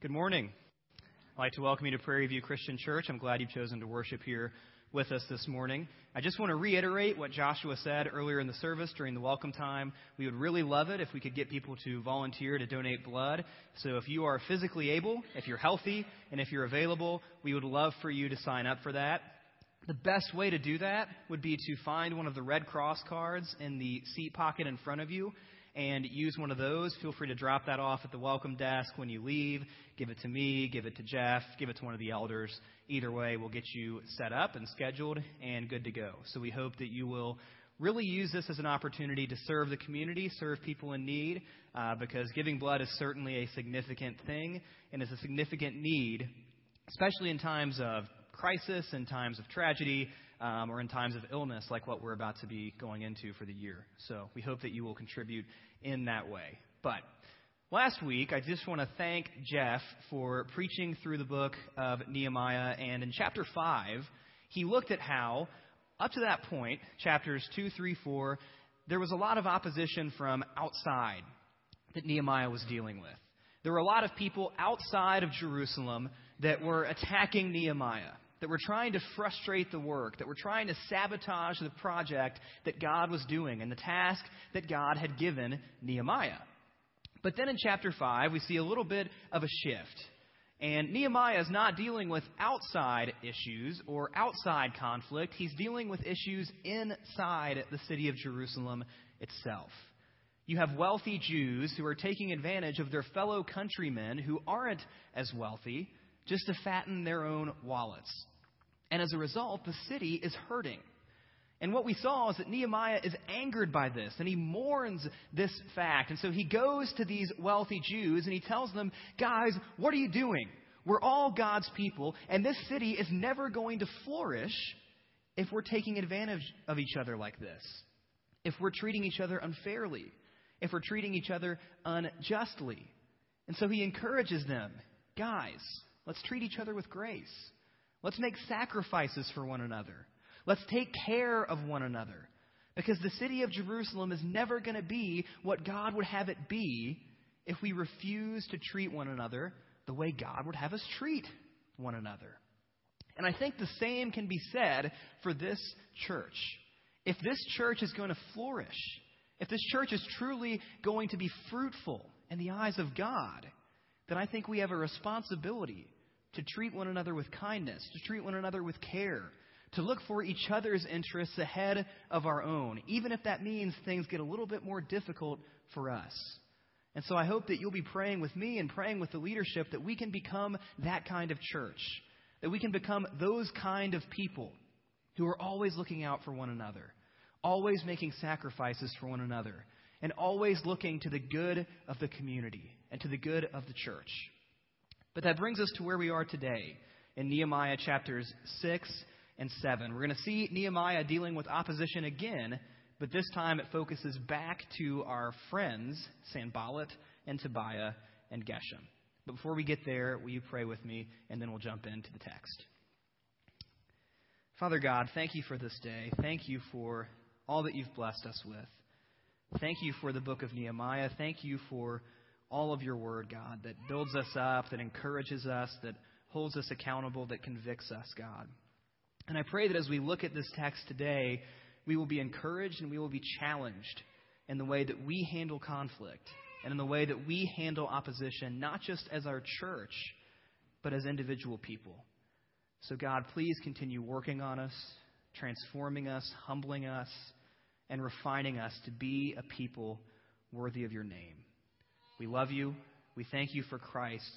Good morning. I'd like to welcome you to Prairie View Christian Church. I'm glad you've chosen to worship here with us this morning. I just want to reiterate what Joshua said earlier in the service during the welcome time. We would really love it if we could get people to volunteer to donate blood. So if you are physically able, if you're healthy, and if you're available, we would love for you to sign up for that. The best way to do that would be to find one of the Red Cross cards in the seat pocket in front of you and use one of those. Feel free to drop that off at the welcome desk when you leave. Give it to me, give it to Jeff, give it to one of the elders. Either way, we'll get you set up and scheduled and good to go. So we hope that you will really use this as an opportunity to serve the community, serve people in need, uh, because giving blood is certainly a significant thing and is a significant need, especially in times of crisis, and times of tragedy, um, or in times of illness like what we're about to be going into for the year. So we hope that you will contribute in that way. But last week, I just want to thank Jeff for preaching through the book of Nehemiah. And in chapter 5, he looked at how, up to that point, chapters 2, 3, 4, there was a lot of opposition from outside that Nehemiah was dealing with. There were a lot of people outside of Jerusalem that were attacking Nehemiah that were trying to frustrate the work, that were trying to sabotage the project that God was doing and the task that God had given Nehemiah. But then in chapter 5, we see a little bit of a shift. And Nehemiah is not dealing with outside issues or outside conflict. He's dealing with issues inside the city of Jerusalem itself. You have wealthy Jews who are taking advantage of their fellow countrymen who aren't as wealthy just to fatten their own wallets. And as a result, the city is hurting. And what we saw is that Nehemiah is angered by this, and he mourns this fact. And so he goes to these wealthy Jews and he tells them, Guys, what are you doing? We're all God's people, and this city is never going to flourish if we're taking advantage of each other like this, if we're treating each other unfairly, if we're treating each other unjustly. And so he encourages them, Guys, let's treat each other with grace. Let's make sacrifices for one another. Let's take care of one another. Because the city of Jerusalem is never going to be what God would have it be if we refuse to treat one another the way God would have us treat one another. And I think the same can be said for this church. If this church is going to flourish, if this church is truly going to be fruitful in the eyes of God, then I think we have a responsibility to treat one another with kindness, to treat one another with care, to look for each other's interests ahead of our own, even if that means things get a little bit more difficult for us. And so I hope that you'll be praying with me and praying with the leadership that we can become that kind of church, that we can become those kind of people who are always looking out for one another, always making sacrifices for one another, and always looking to the good of the community and to the good of the church. But that brings us to where we are today in Nehemiah chapters 6 and 7. We're going to see Nehemiah dealing with opposition again, but this time it focuses back to our friends, Sanballat and Tobiah and Geshem. But before we get there, will you pray with me, and then we'll jump into the text. Father God, thank you for this day. Thank you for all that you've blessed us with. Thank you for the book of Nehemiah. Thank you for all of your word, God, that builds us up, that encourages us, that holds us accountable, that convicts us, God. And I pray that as we look at this text today, we will be encouraged and we will be challenged in the way that we handle conflict and in the way that we handle opposition, not just as our church, but as individual people. So, God, please continue working on us, transforming us, humbling us, and refining us to be a people worthy of your name. We love you. We thank you for Christ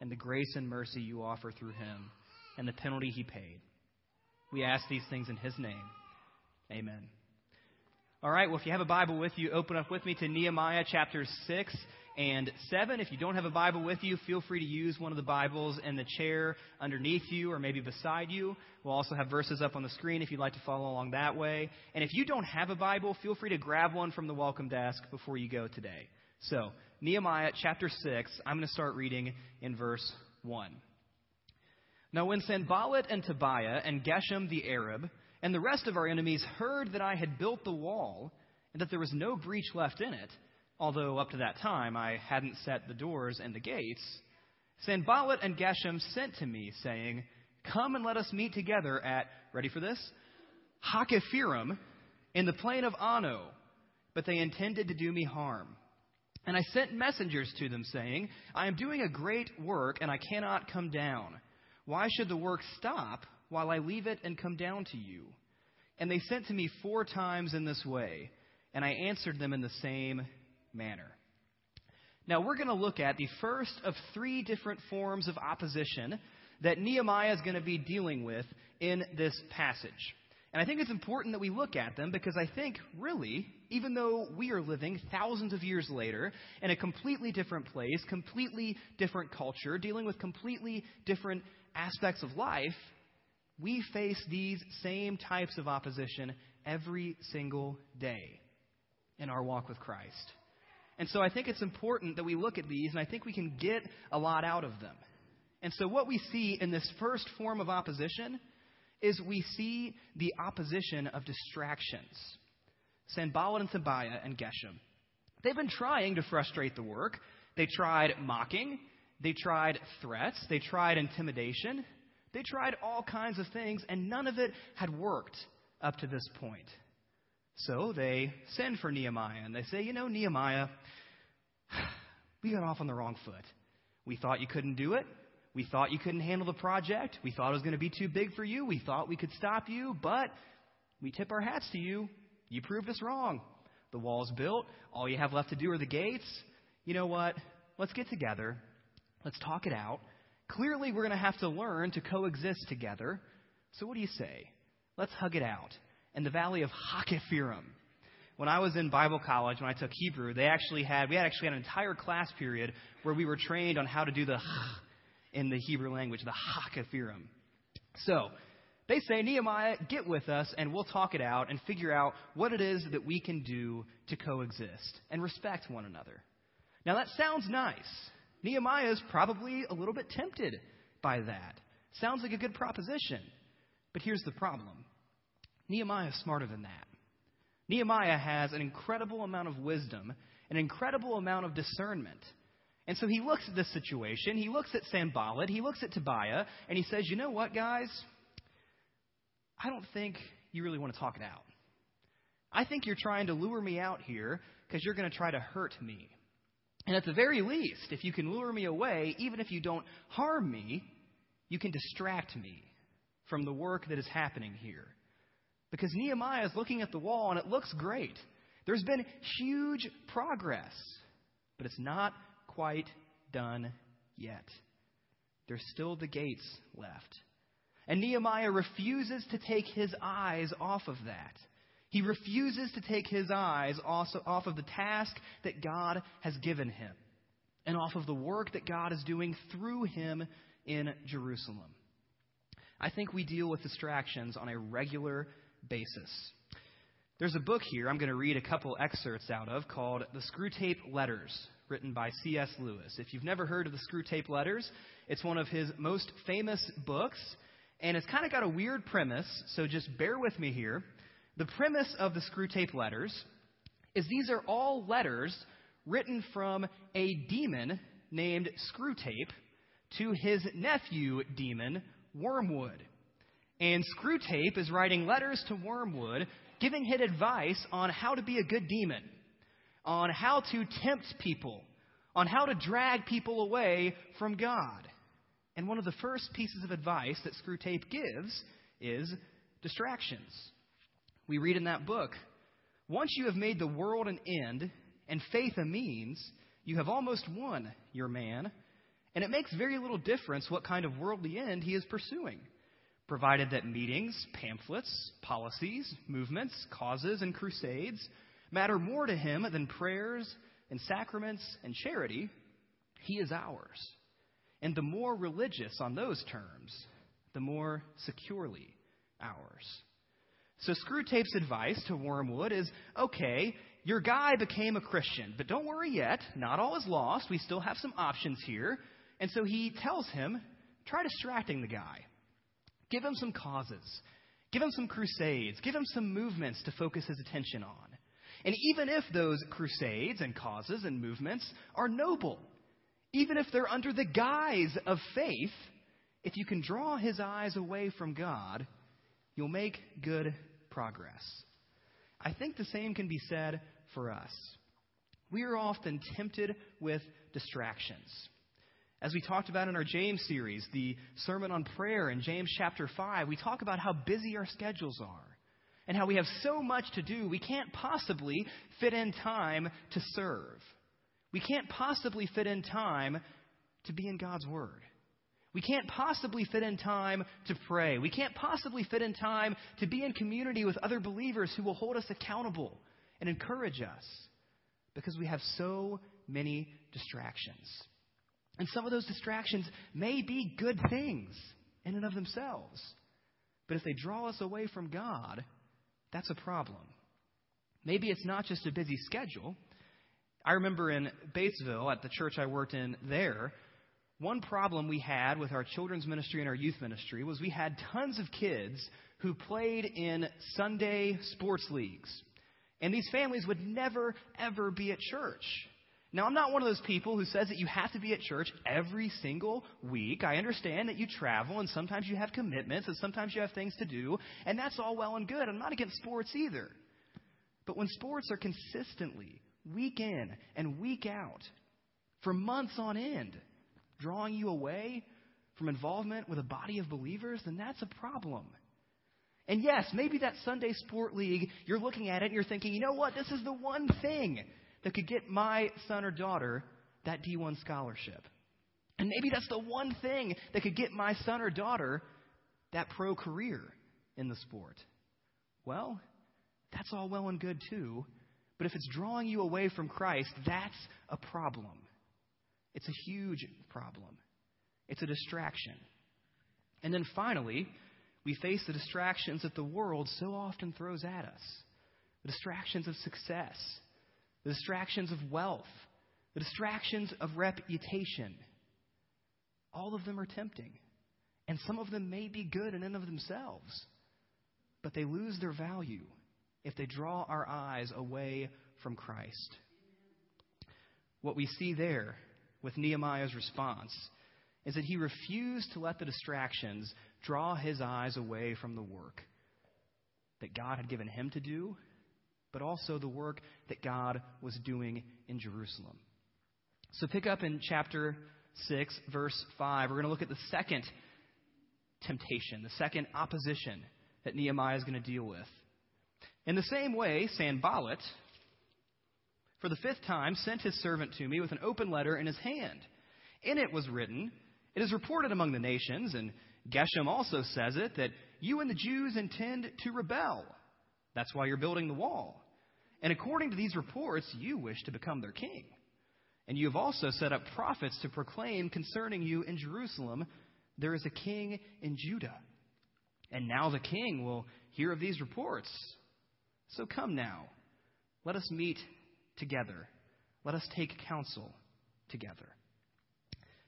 and the grace and mercy you offer through him and the penalty he paid. We ask these things in his name. Amen. All right, well, if you have a Bible with you, open up with me to Nehemiah chapters 6 and 7. If you don't have a Bible with you, feel free to use one of the Bibles in the chair underneath you or maybe beside you. We'll also have verses up on the screen if you'd like to follow along that way. And if you don't have a Bible, feel free to grab one from the welcome desk before you go today. So, Nehemiah chapter 6, I'm going to start reading in verse 1. Now, when Sanballat and Tobiah and Geshem the Arab and the rest of our enemies heard that I had built the wall and that there was no breach left in it, although up to that time I hadn't set the doors and the gates, Sanballat and Geshem sent to me, saying, Come and let us meet together at, ready for this? Hakkephirim in the plain of Ono. But they intended to do me harm. And I sent messengers to them, saying, I am doing a great work, and I cannot come down. Why should the work stop while I leave it and come down to you? And they sent to me four times in this way, and I answered them in the same manner. Now, we're going to look at the first of three different forms of opposition that Nehemiah is going to be dealing with in this passage. And I think it's important that we look at them because I think, really, even though we are living thousands of years later in a completely different place, completely different culture, dealing with completely different aspects of life, we face these same types of opposition every single day in our walk with Christ. And so I think it's important that we look at these, and I think we can get a lot out of them. And so what we see in this first form of opposition is we see the opposition of distractions. Sanballat and Tobiah and Geshem. They've been trying to frustrate the work. They tried mocking. They tried threats. They tried intimidation. They tried all kinds of things, and none of it had worked up to this point. So they send for Nehemiah and they say, You know, Nehemiah, we got off on the wrong foot. We thought you couldn't do it. We thought you couldn't handle the project. We thought it was going to be too big for you. We thought we could stop you, but we tip our hats to you. You proved us wrong. The wall's built. All you have left to do are the gates. You know what? Let's get together. Let's talk it out. Clearly, we're going to have to learn to coexist together. So, what do you say? Let's hug it out in the valley of Hakkephirim. When I was in Bible college, when I took Hebrew, they actually had we had actually had an entire class period where we were trained on how to do the in the Hebrew language, the Hakkephirim. So they say, Nehemiah, get with us and we'll talk it out and figure out what it is that we can do to coexist and respect one another. Now that sounds nice. Nehemiah is probably a little bit tempted by that. Sounds like a good proposition. But here's the problem Nehemiah is smarter than that. Nehemiah has an incredible amount of wisdom, an incredible amount of discernment. And so he looks at this situation, he looks at Sanballat, he looks at Tobiah, and he says, You know what, guys? I don't think you really want to talk it out. I think you're trying to lure me out here because you're going to try to hurt me. And at the very least, if you can lure me away, even if you don't harm me, you can distract me from the work that is happening here. Because Nehemiah is looking at the wall and it looks great. There's been huge progress, but it's not quite done yet. There's still the gates left. And Nehemiah refuses to take his eyes off of that. He refuses to take his eyes also off of the task that God has given him and off of the work that God is doing through him in Jerusalem. I think we deal with distractions on a regular basis. There's a book here I'm going to read a couple excerpts out of called The Screwtape Letters, written by C.S. Lewis. If you've never heard of The Screwtape Letters, it's one of his most famous books, and it's kind of got a weird premise, so just bear with me here. The premise of The Screwtape Letters is these are all letters written from a demon named Screwtape to his nephew demon, Wormwood. And Screwtape is writing letters to Wormwood, giving him advice on how to be a good demon, on how to tempt people, on how to drag people away from God. And one of the first pieces of advice that Screwtape gives is distractions. We read in that book once you have made the world an end and faith a means, you have almost won your man, and it makes very little difference what kind of worldly end he is pursuing provided that meetings, pamphlets, policies, movements, causes, and crusades matter more to him than prayers and sacraments and charity, he is ours. And the more religious on those terms, the more securely ours. So Screwtape's advice to Wormwood is okay, your guy became a Christian, but don't worry yet. Not all is lost. We still have some options here. And so he tells him, try distracting the guy. Give him some causes. Give him some crusades. Give him some movements to focus his attention on. And even if those crusades and causes and movements are noble, even if they're under the guise of faith, if you can draw his eyes away from God, you'll make good progress. I think the same can be said for us. We are often tempted with distractions. As we talked about in our James series, the sermon on prayer in James chapter 5, we talk about how busy our schedules are and how we have so much to do, we can't possibly fit in time to serve. We can't possibly fit in time to be in God's Word. We can't possibly fit in time to pray. We can't possibly fit in time to be in community with other believers who will hold us accountable and encourage us because we have so many distractions. And some of those distractions may be good things in and of themselves. But if they draw us away from God, that's a problem. Maybe it's not just a busy schedule. I remember in Batesville, at the church I worked in there, one problem we had with our children's ministry and our youth ministry was we had tons of kids who played in Sunday sports leagues. And these families would never, ever be at church. Now, I'm not one of those people who says that you have to be at church every single week. I understand that you travel and sometimes you have commitments and sometimes you have things to do, and that's all well and good. I'm not against sports either. But when sports are consistently, week in and week out, for months on end, drawing you away from involvement with a body of believers, then that's a problem. And yes, maybe that Sunday sport league, you're looking at it and you're thinking, you know what? This is the one thing that could get my son or daughter that D1 scholarship. And maybe that's the one thing that could get my son or daughter that pro career in the sport. Well, that's all well and good too. But if it's drawing you away from Christ, that's a problem. It's a huge problem. It's a distraction. And then finally, we face the distractions that the world so often throws at us the distractions of success, the distractions of wealth, the distractions of reputation. All of them are tempting. And some of them may be good in and of themselves, but they lose their value if they draw our eyes away from Christ. What we see there with Nehemiah's response is that he refused to let the distractions draw his eyes away from the work that God had given him to do but also the work that God was doing in Jerusalem. So pick up in chapter 6, verse 5. We're going to look at the second temptation, the second opposition that Nehemiah is going to deal with. In the same way, Sanballat, for the fifth time, sent his servant to me with an open letter in his hand. In it was written, It is reported among the nations, and Geshem also says it, that you and the Jews intend to rebel. That's why you're building the wall. And according to these reports, you wish to become their king. And you have also set up prophets to proclaim concerning you in Jerusalem, there is a king in Judah. And now the king will hear of these reports. So come now, let us meet together. Let us take counsel together.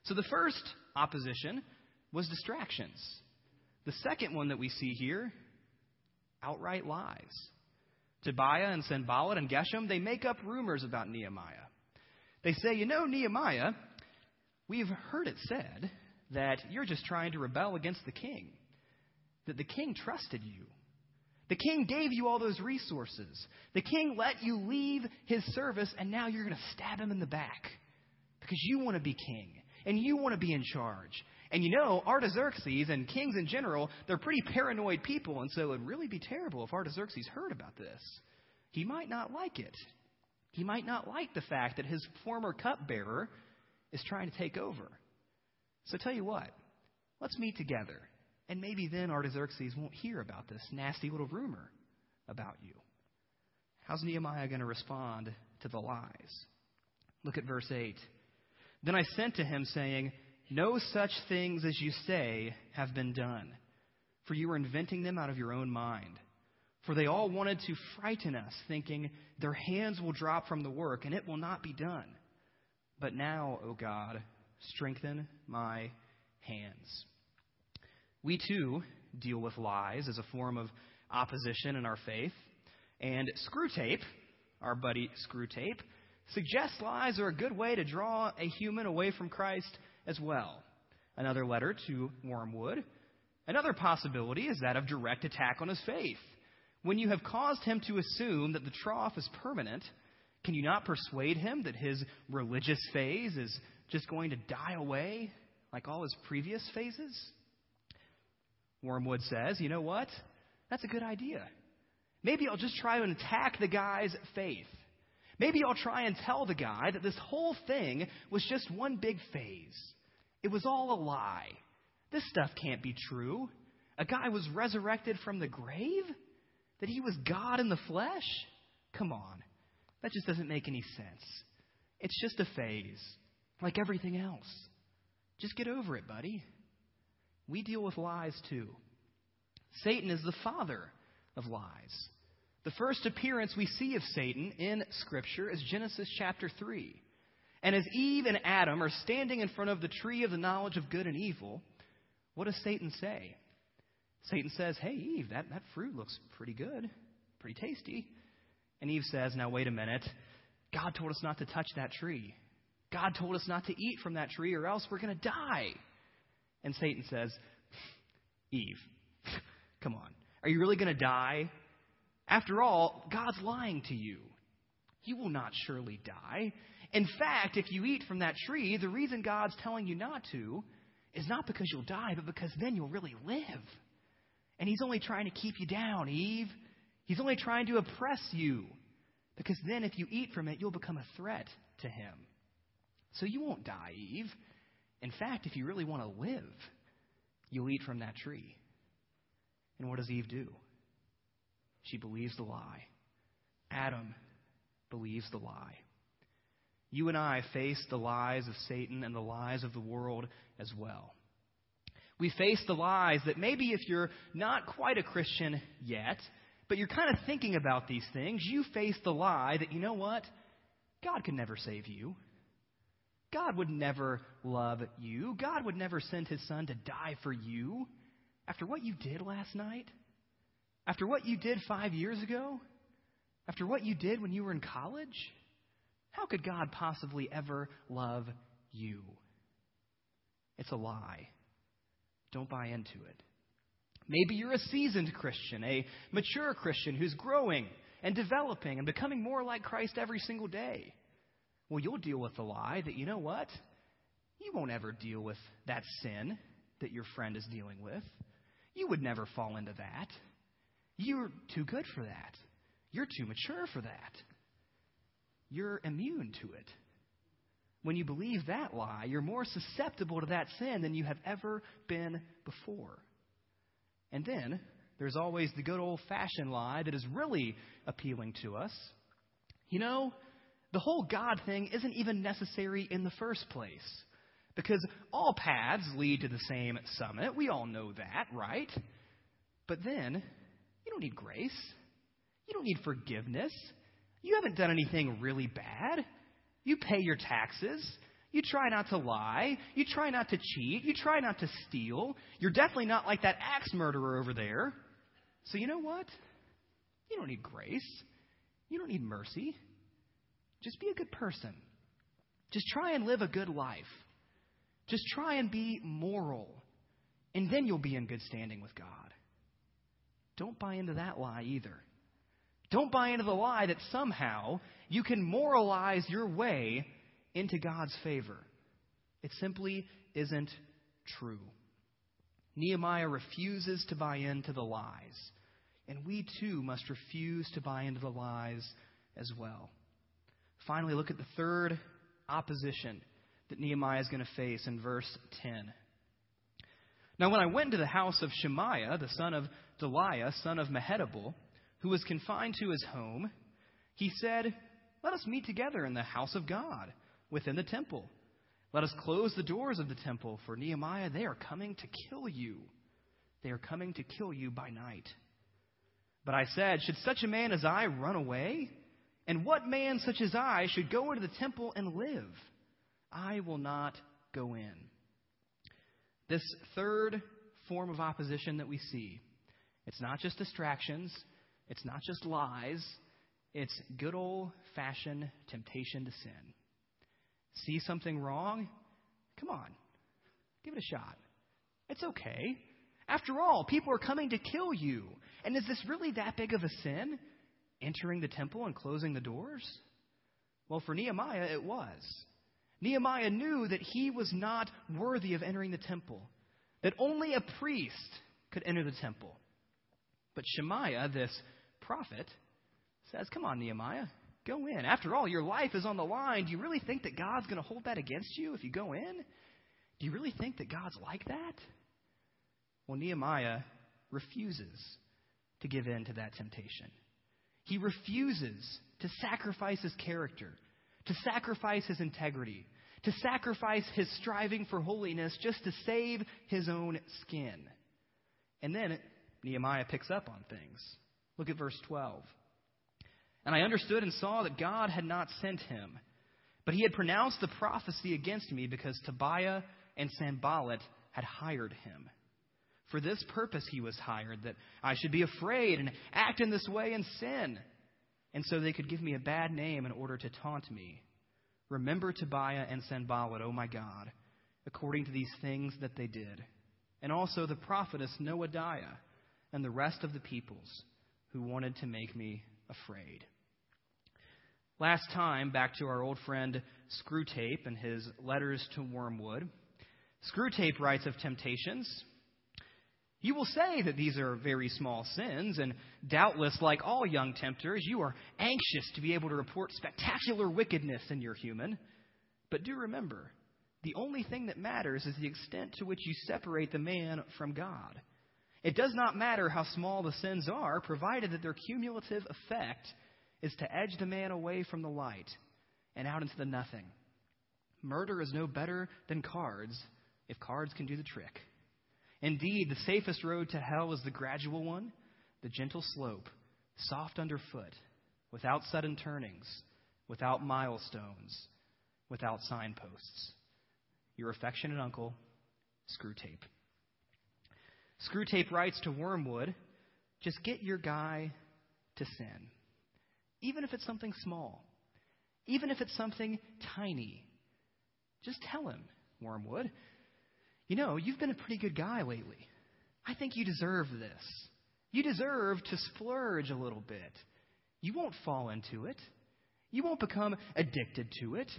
So the first opposition was distractions. The second one that we see here outright lies. Tobiah and Sanballat and Geshem, they make up rumors about Nehemiah. They say, you know, Nehemiah, we've heard it said that you're just trying to rebel against the king, that the king trusted you. The king gave you all those resources. The king let you leave his service, and now you're going to stab him in the back because you want to be king and you want to be in charge. And you know, Artaxerxes and kings in general, they're pretty paranoid people, and so it would really be terrible if Artaxerxes heard about this. He might not like it. He might not like the fact that his former cupbearer is trying to take over. So tell you what, let's meet together. And maybe then Artaxerxes won't hear about this nasty little rumor about you. How's Nehemiah going to respond to the lies? Look at verse 8. Then I sent to him, saying, no such things as you say have been done, for you are inventing them out of your own mind. For they all wanted to frighten us, thinking, Their hands will drop from the work, and it will not be done. But now, O God, strengthen my hands. We too deal with lies as a form of opposition in our faith. And Screwtape, our buddy Screwtape, suggests lies are a good way to draw a human away from Christ as well. Another letter to Wormwood. Another possibility is that of direct attack on his faith. When you have caused him to assume that the trough is permanent, can you not persuade him that his religious phase is just going to die away like all his previous phases? Wormwood says, you know what? That's a good idea. Maybe I'll just try and attack the guy's faith. Maybe I'll try and tell the guy that this whole thing was just one big phase. It was all a lie. This stuff can't be true. A guy was resurrected from the grave? That he was God in the flesh? Come on. That just doesn't make any sense. It's just a phase, like everything else. Just get over it, buddy. We deal with lies too. Satan is the father of lies. The first appearance we see of Satan in Scripture is Genesis chapter 3. And as Eve and Adam are standing in front of the tree of the knowledge of good and evil, what does Satan say? Satan says, Hey, Eve, that, that fruit looks pretty good, pretty tasty. And Eve says, Now, wait a minute. God told us not to touch that tree. God told us not to eat from that tree, or else we're going to die. And Satan says, Eve, come on. Are you really going to die? After all, God's lying to you. You will not surely die. In fact, if you eat from that tree, the reason God's telling you not to is not because you'll die, but because then you'll really live. And He's only trying to keep you down, Eve. He's only trying to oppress you. Because then, if you eat from it, you'll become a threat to Him. So you won't die, Eve. In fact, if you really want to live, you'll eat from that tree. And what does Eve do? She believes the lie. Adam believes the lie. You and I face the lies of Satan and the lies of the world as well. We face the lies that maybe if you're not quite a Christian yet, but you're kind of thinking about these things, you face the lie that, you know what? God can never save you. God would never love you. God would never send his son to die for you after what you did last night. After what you did five years ago? After what you did when you were in college? How could God possibly ever love you? It's a lie. Don't buy into it. Maybe you're a seasoned Christian, a mature Christian who's growing and developing and becoming more like Christ every single day. Well, you'll deal with the lie that, you know what? You won't ever deal with that sin that your friend is dealing with. You would never fall into that. You're too good for that. You're too mature for that. You're immune to it. When you believe that lie, you're more susceptible to that sin than you have ever been before. And then there's always the good old fashioned lie that is really appealing to us. You know, the whole God thing isn't even necessary in the first place. Because all paths lead to the same summit. We all know that, right? But then, you don't need grace. You don't need forgiveness. You haven't done anything really bad. You pay your taxes. You try not to lie. You try not to cheat. You try not to steal. You're definitely not like that axe murderer over there. So, you know what? You don't need grace. You don't need mercy. Just be a good person. Just try and live a good life. Just try and be moral. And then you'll be in good standing with God. Don't buy into that lie either. Don't buy into the lie that somehow you can moralize your way into God's favor. It simply isn't true. Nehemiah refuses to buy into the lies. And we too must refuse to buy into the lies as well. Finally, look at the third opposition that Nehemiah is going to face in verse 10. Now, when I went into the house of Shemaiah, the son of Delaiah, son of Mehetabel, who was confined to his home, he said, Let us meet together in the house of God, within the temple. Let us close the doors of the temple, for Nehemiah, they are coming to kill you. They are coming to kill you by night. But I said, Should such a man as I run away? And what man such as I should go into the temple and live? I will not go in. This third form of opposition that we see, it's not just distractions, it's not just lies, It's good old fashioned temptation to sin. See something wrong? Come on, give it a shot. It's okay. After all, people are coming to kill you. And is this really that big of a sin? Entering the temple and closing the doors? Well, for Nehemiah, it was. Nehemiah knew that he was not worthy of entering the temple, that only a priest could enter the temple. But Shemaiah, this prophet, says, Come on, Nehemiah, go in. After all, your life is on the line. Do you really think that God's going to hold that against you if you go in? Do you really think that God's like that? Well, Nehemiah refuses to give in to that temptation. He refuses to sacrifice his character, to sacrifice his integrity, to sacrifice his striving for holiness just to save his own skin. And then Nehemiah picks up on things. Look at verse 12. And I understood and saw that God had not sent him, but he had pronounced the prophecy against me because Tobiah and Sanballat had hired him. For this purpose he was hired, that I should be afraid and act in this way and sin. And so they could give me a bad name in order to taunt me. Remember Tobiah and Sanballat, O oh my God, according to these things that they did. And also the prophetess Noadiah and the rest of the peoples who wanted to make me afraid. Last time, back to our old friend Screwtape and his letters to Wormwood. Screwtape writes of temptations you will say that these are very small sins, and doubtless, like all young tempters, you are anxious to be able to report spectacular wickedness in your human. But do remember, the only thing that matters is the extent to which you separate the man from God. It does not matter how small the sins are, provided that their cumulative effect is to edge the man away from the light and out into the nothing. Murder is no better than cards if cards can do the trick. Indeed, the safest road to hell is the gradual one, the gentle slope, soft underfoot, without sudden turnings, without milestones, without signposts. Your affectionate uncle, Screwtape. Screwtape writes to Wormwood just get your guy to sin. Even if it's something small, even if it's something tiny, just tell him, Wormwood. You know, you've been a pretty good guy lately. I think you deserve this. You deserve to splurge a little bit. You won't fall into it. You won't become addicted to it.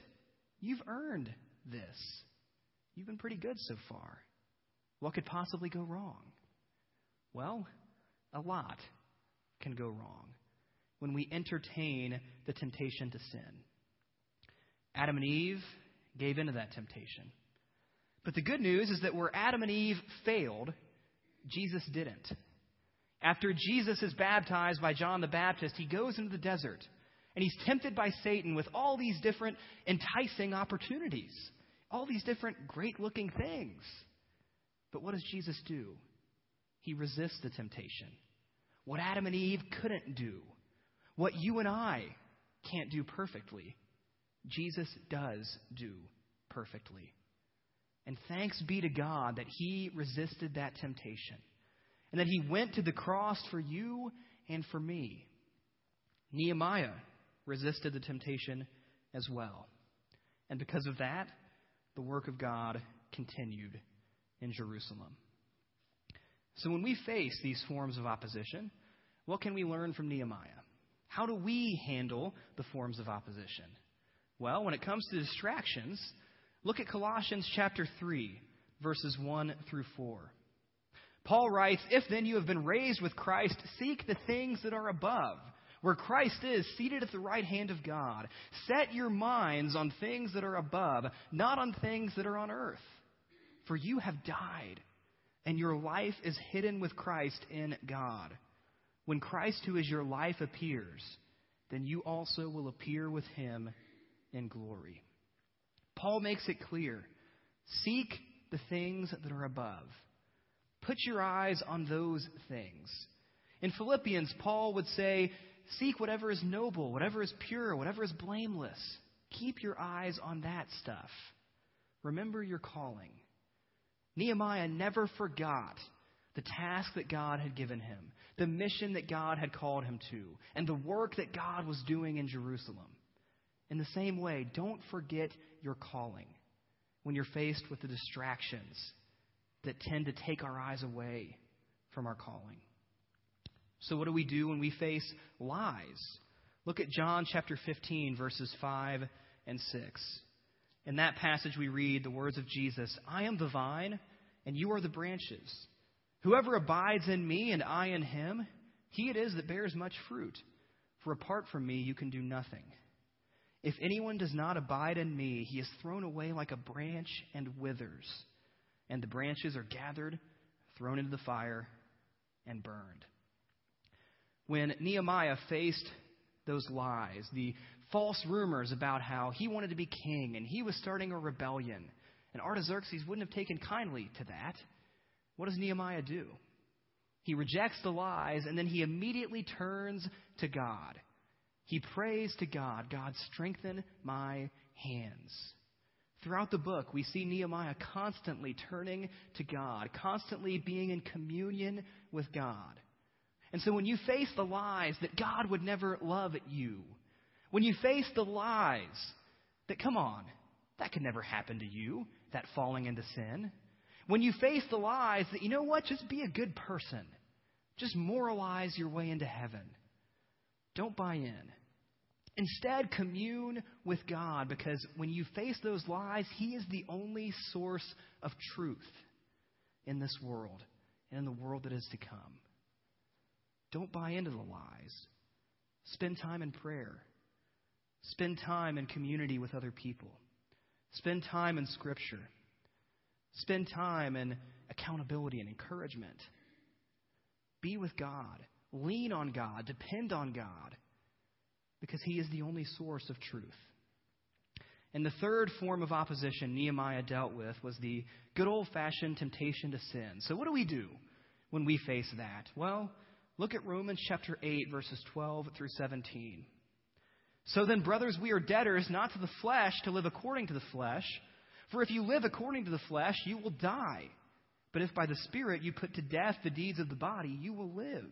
You've earned this. You've been pretty good so far. What could possibly go wrong? Well, a lot can go wrong when we entertain the temptation to sin. Adam and Eve gave into that temptation. But the good news is that where Adam and Eve failed, Jesus didn't. After Jesus is baptized by John the Baptist, he goes into the desert and he's tempted by Satan with all these different enticing opportunities, all these different great looking things. But what does Jesus do? He resists the temptation. What Adam and Eve couldn't do, what you and I can't do perfectly, Jesus does do perfectly. And thanks be to God that He resisted that temptation and that He went to the cross for you and for me. Nehemiah resisted the temptation as well. And because of that, the work of God continued in Jerusalem. So when we face these forms of opposition, what can we learn from Nehemiah? How do we handle the forms of opposition? Well, when it comes to distractions, Look at Colossians chapter 3, verses 1 through 4. Paul writes, If then you have been raised with Christ, seek the things that are above, where Christ is, seated at the right hand of God. Set your minds on things that are above, not on things that are on earth. For you have died, and your life is hidden with Christ in God. When Christ, who is your life, appears, then you also will appear with him in glory. Paul makes it clear seek the things that are above. Put your eyes on those things. In Philippians, Paul would say, Seek whatever is noble, whatever is pure, whatever is blameless. Keep your eyes on that stuff. Remember your calling. Nehemiah never forgot the task that God had given him, the mission that God had called him to, and the work that God was doing in Jerusalem. In the same way, don't forget your calling when you're faced with the distractions that tend to take our eyes away from our calling. So, what do we do when we face lies? Look at John chapter 15, verses 5 and 6. In that passage, we read the words of Jesus I am the vine, and you are the branches. Whoever abides in me and I in him, he it is that bears much fruit. For apart from me, you can do nothing. If anyone does not abide in me, he is thrown away like a branch and withers. And the branches are gathered, thrown into the fire, and burned. When Nehemiah faced those lies, the false rumors about how he wanted to be king and he was starting a rebellion, and Artaxerxes wouldn't have taken kindly to that, what does Nehemiah do? He rejects the lies and then he immediately turns to God. He prays to God, God, strengthen my hands. Throughout the book, we see Nehemiah constantly turning to God, constantly being in communion with God. And so when you face the lies that God would never love you, when you face the lies that, come on, that could never happen to you, that falling into sin, when you face the lies that, you know what, just be a good person, just moralize your way into heaven, don't buy in. Instead, commune with God because when you face those lies, He is the only source of truth in this world and in the world that is to come. Don't buy into the lies. Spend time in prayer. Spend time in community with other people. Spend time in Scripture. Spend time in accountability and encouragement. Be with God. Lean on God. Depend on God because he is the only source of truth. And the third form of opposition Nehemiah dealt with was the good old fashioned temptation to sin. So, what do we do when we face that? Well, look at Romans chapter 8, verses 12 through 17. So then, brothers, we are debtors not to the flesh to live according to the flesh. For if you live according to the flesh, you will die. But if by the Spirit you put to death the deeds of the body, you will live.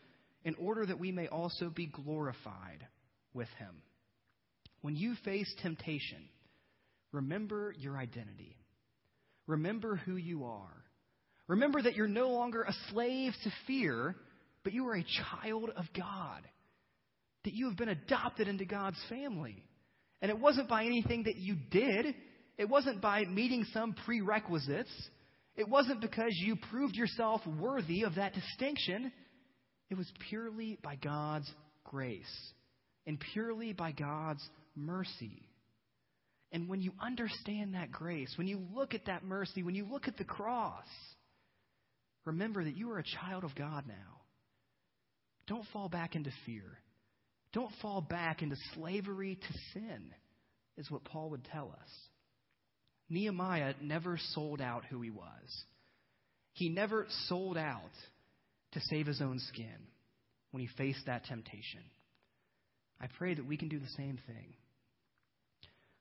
in order that we may also be glorified with him. When you face temptation, remember your identity. Remember who you are. Remember that you're no longer a slave to fear, but you are a child of God. That you have been adopted into God's family. And it wasn't by anything that you did, it wasn't by meeting some prerequisites, it wasn't because you proved yourself worthy of that distinction. It was purely by God's grace and purely by God's mercy. And when you understand that grace, when you look at that mercy, when you look at the cross, remember that you are a child of God now. Don't fall back into fear. Don't fall back into slavery to sin, is what Paul would tell us. Nehemiah never sold out who he was. He never sold out to save his own skin when he faced that temptation. I pray that we can do the same thing.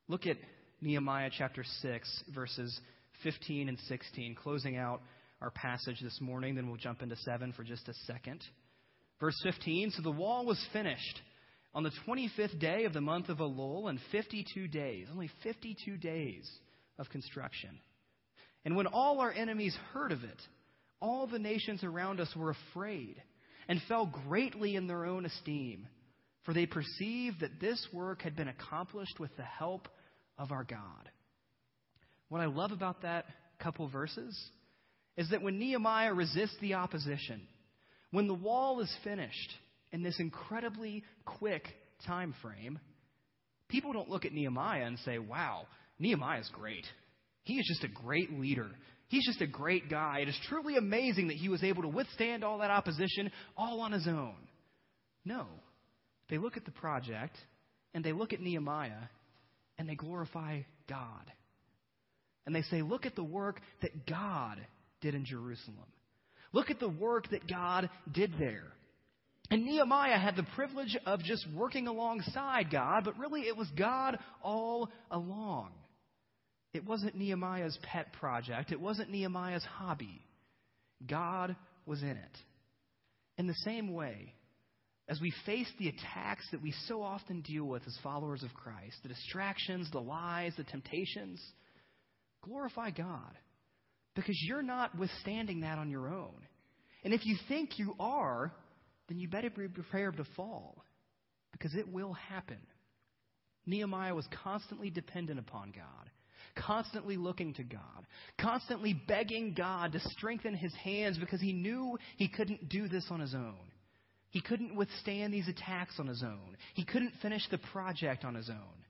Look at Nehemiah chapter 6, verses 15 and 16, closing out our passage this morning. Then we'll jump into 7 for just a second. Verse 15 So the wall was finished on the 25th day of the month of Elul, and 52 days, only 52 days of construction. And when all our enemies heard of it, all the nations around us were afraid and fell greatly in their own esteem, for they perceived that this work had been accomplished with the help of our God. What I love about that couple verses is that when Nehemiah resists the opposition, when the wall is finished in this incredibly quick time frame, people don't look at Nehemiah and say, wow, Nehemiah is great. He is just a great leader. He's just a great guy. It is truly amazing that he was able to withstand all that opposition all on his own. No. They look at the project and they look at Nehemiah and they glorify God. And they say, Look at the work that God did in Jerusalem. Look at the work that God did there. And Nehemiah had the privilege of just working alongside God, but really it was God all along. It wasn't Nehemiah's pet project, it wasn't Nehemiah's hobby. God was in it. In the same way, as we face the attacks that we so often deal with as followers of Christ, the distractions, the lies, the temptations, glorify God. Because you're not withstanding that on your own. And if you think you are, then you better be prepared to fall. Because it will happen. Nehemiah was constantly dependent upon God constantly looking to God, constantly begging God to strengthen his hands because he knew he couldn't do this on his own. He couldn't withstand these attacks on his own. He couldn't finish the project on his own.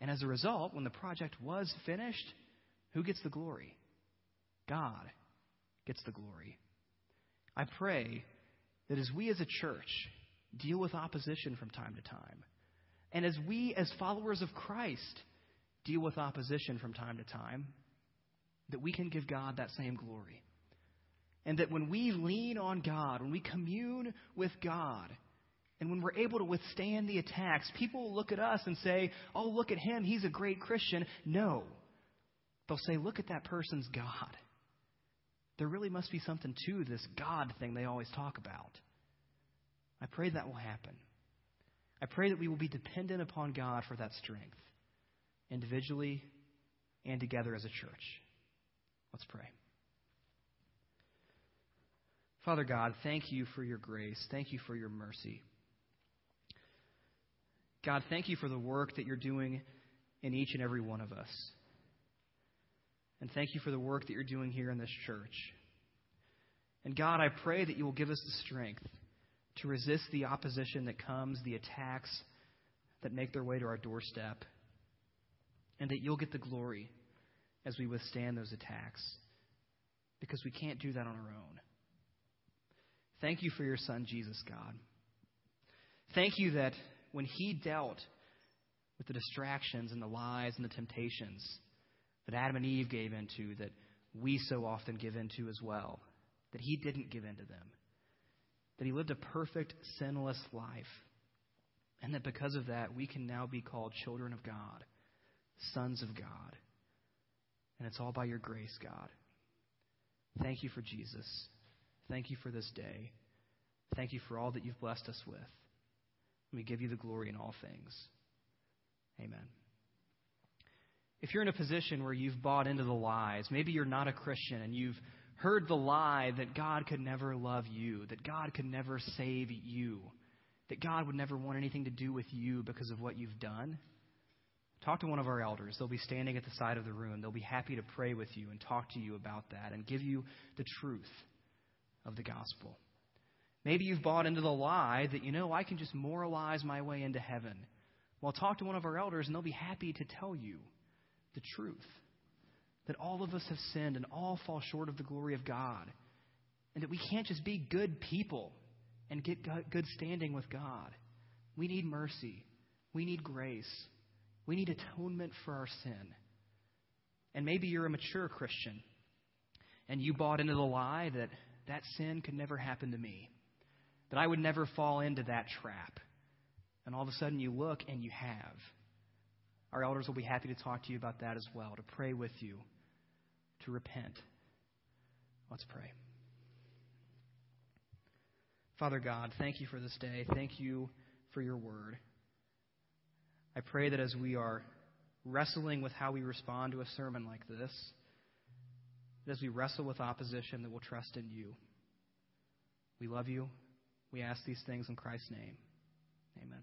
And as a result, when the project was finished, who gets the glory? God gets the glory. I pray that as we as a church deal with opposition from time to time, and as we as followers of Christ deal with opposition from time to time, that we can give God that same glory. And that when we lean on God, when we commune with God, and when we're able to withstand the attacks, people will look at us and say, Oh, look at him. He's a great Christian. No. They'll say, Look at that person's God. There really must be something to this God thing they always talk about. I pray that will happen. I pray that we will be dependent upon God for that strength individually and together as a church. Let's pray. Father God, thank you for your grace. Thank you for your mercy. God, thank you for the work that you're doing in each and every one of us. And thank you for the work that you're doing here in this church. And God, I pray that you will give us the strength to resist the opposition that comes, the attacks that make their way to our doorstep and that you'll get the glory as we withstand those attacks because we can't do that on our own. Thank you for your son, Jesus, God. Thank you that when he dealt with the distractions and the lies and the temptations that Adam and Eve gave into, that we so often give into as well, that he didn't give into them, that he lived a perfect, sinless life, and that because of that, we can now be called children of God sons of God. And it's all by your grace, God. Thank you for Jesus. Thank you for this day. Thank you for all that you've blessed us with. we give you the glory in all things. Amen. If you're in a position where you've bought into the lies, maybe you're not a Christian and you've heard the lie that God could never love you, that God could never save you, that God would never want anything to do with you because of what you've done Talk to one of our elders. They'll be standing at the side of the room. They'll be happy to pray with you and talk to you about that and give you the truth of the gospel. Maybe you've bought into the lie that, you know, I can just moralize my way into heaven. Well, talk to one of our elders and they'll be happy to tell you the truth that all of us have sinned and all fall short of the glory of God. And that we can't just be good people and get good standing with God. We need mercy, we need grace. We need atonement for our sin. And maybe you're a mature Christian and you bought into the lie that that sin could never happen to me, that I would never fall into that trap. And all of a sudden you look and you have. Our elders will be happy to talk to you about that as well, to pray with you, to repent. Let's pray. Father God, thank you for this day. Thank you for your word. I pray that as we are wrestling with how we respond to a sermon like this, that as we wrestle with opposition, that we'll trust in you. We love you. We ask these things in Christ's name. Amen.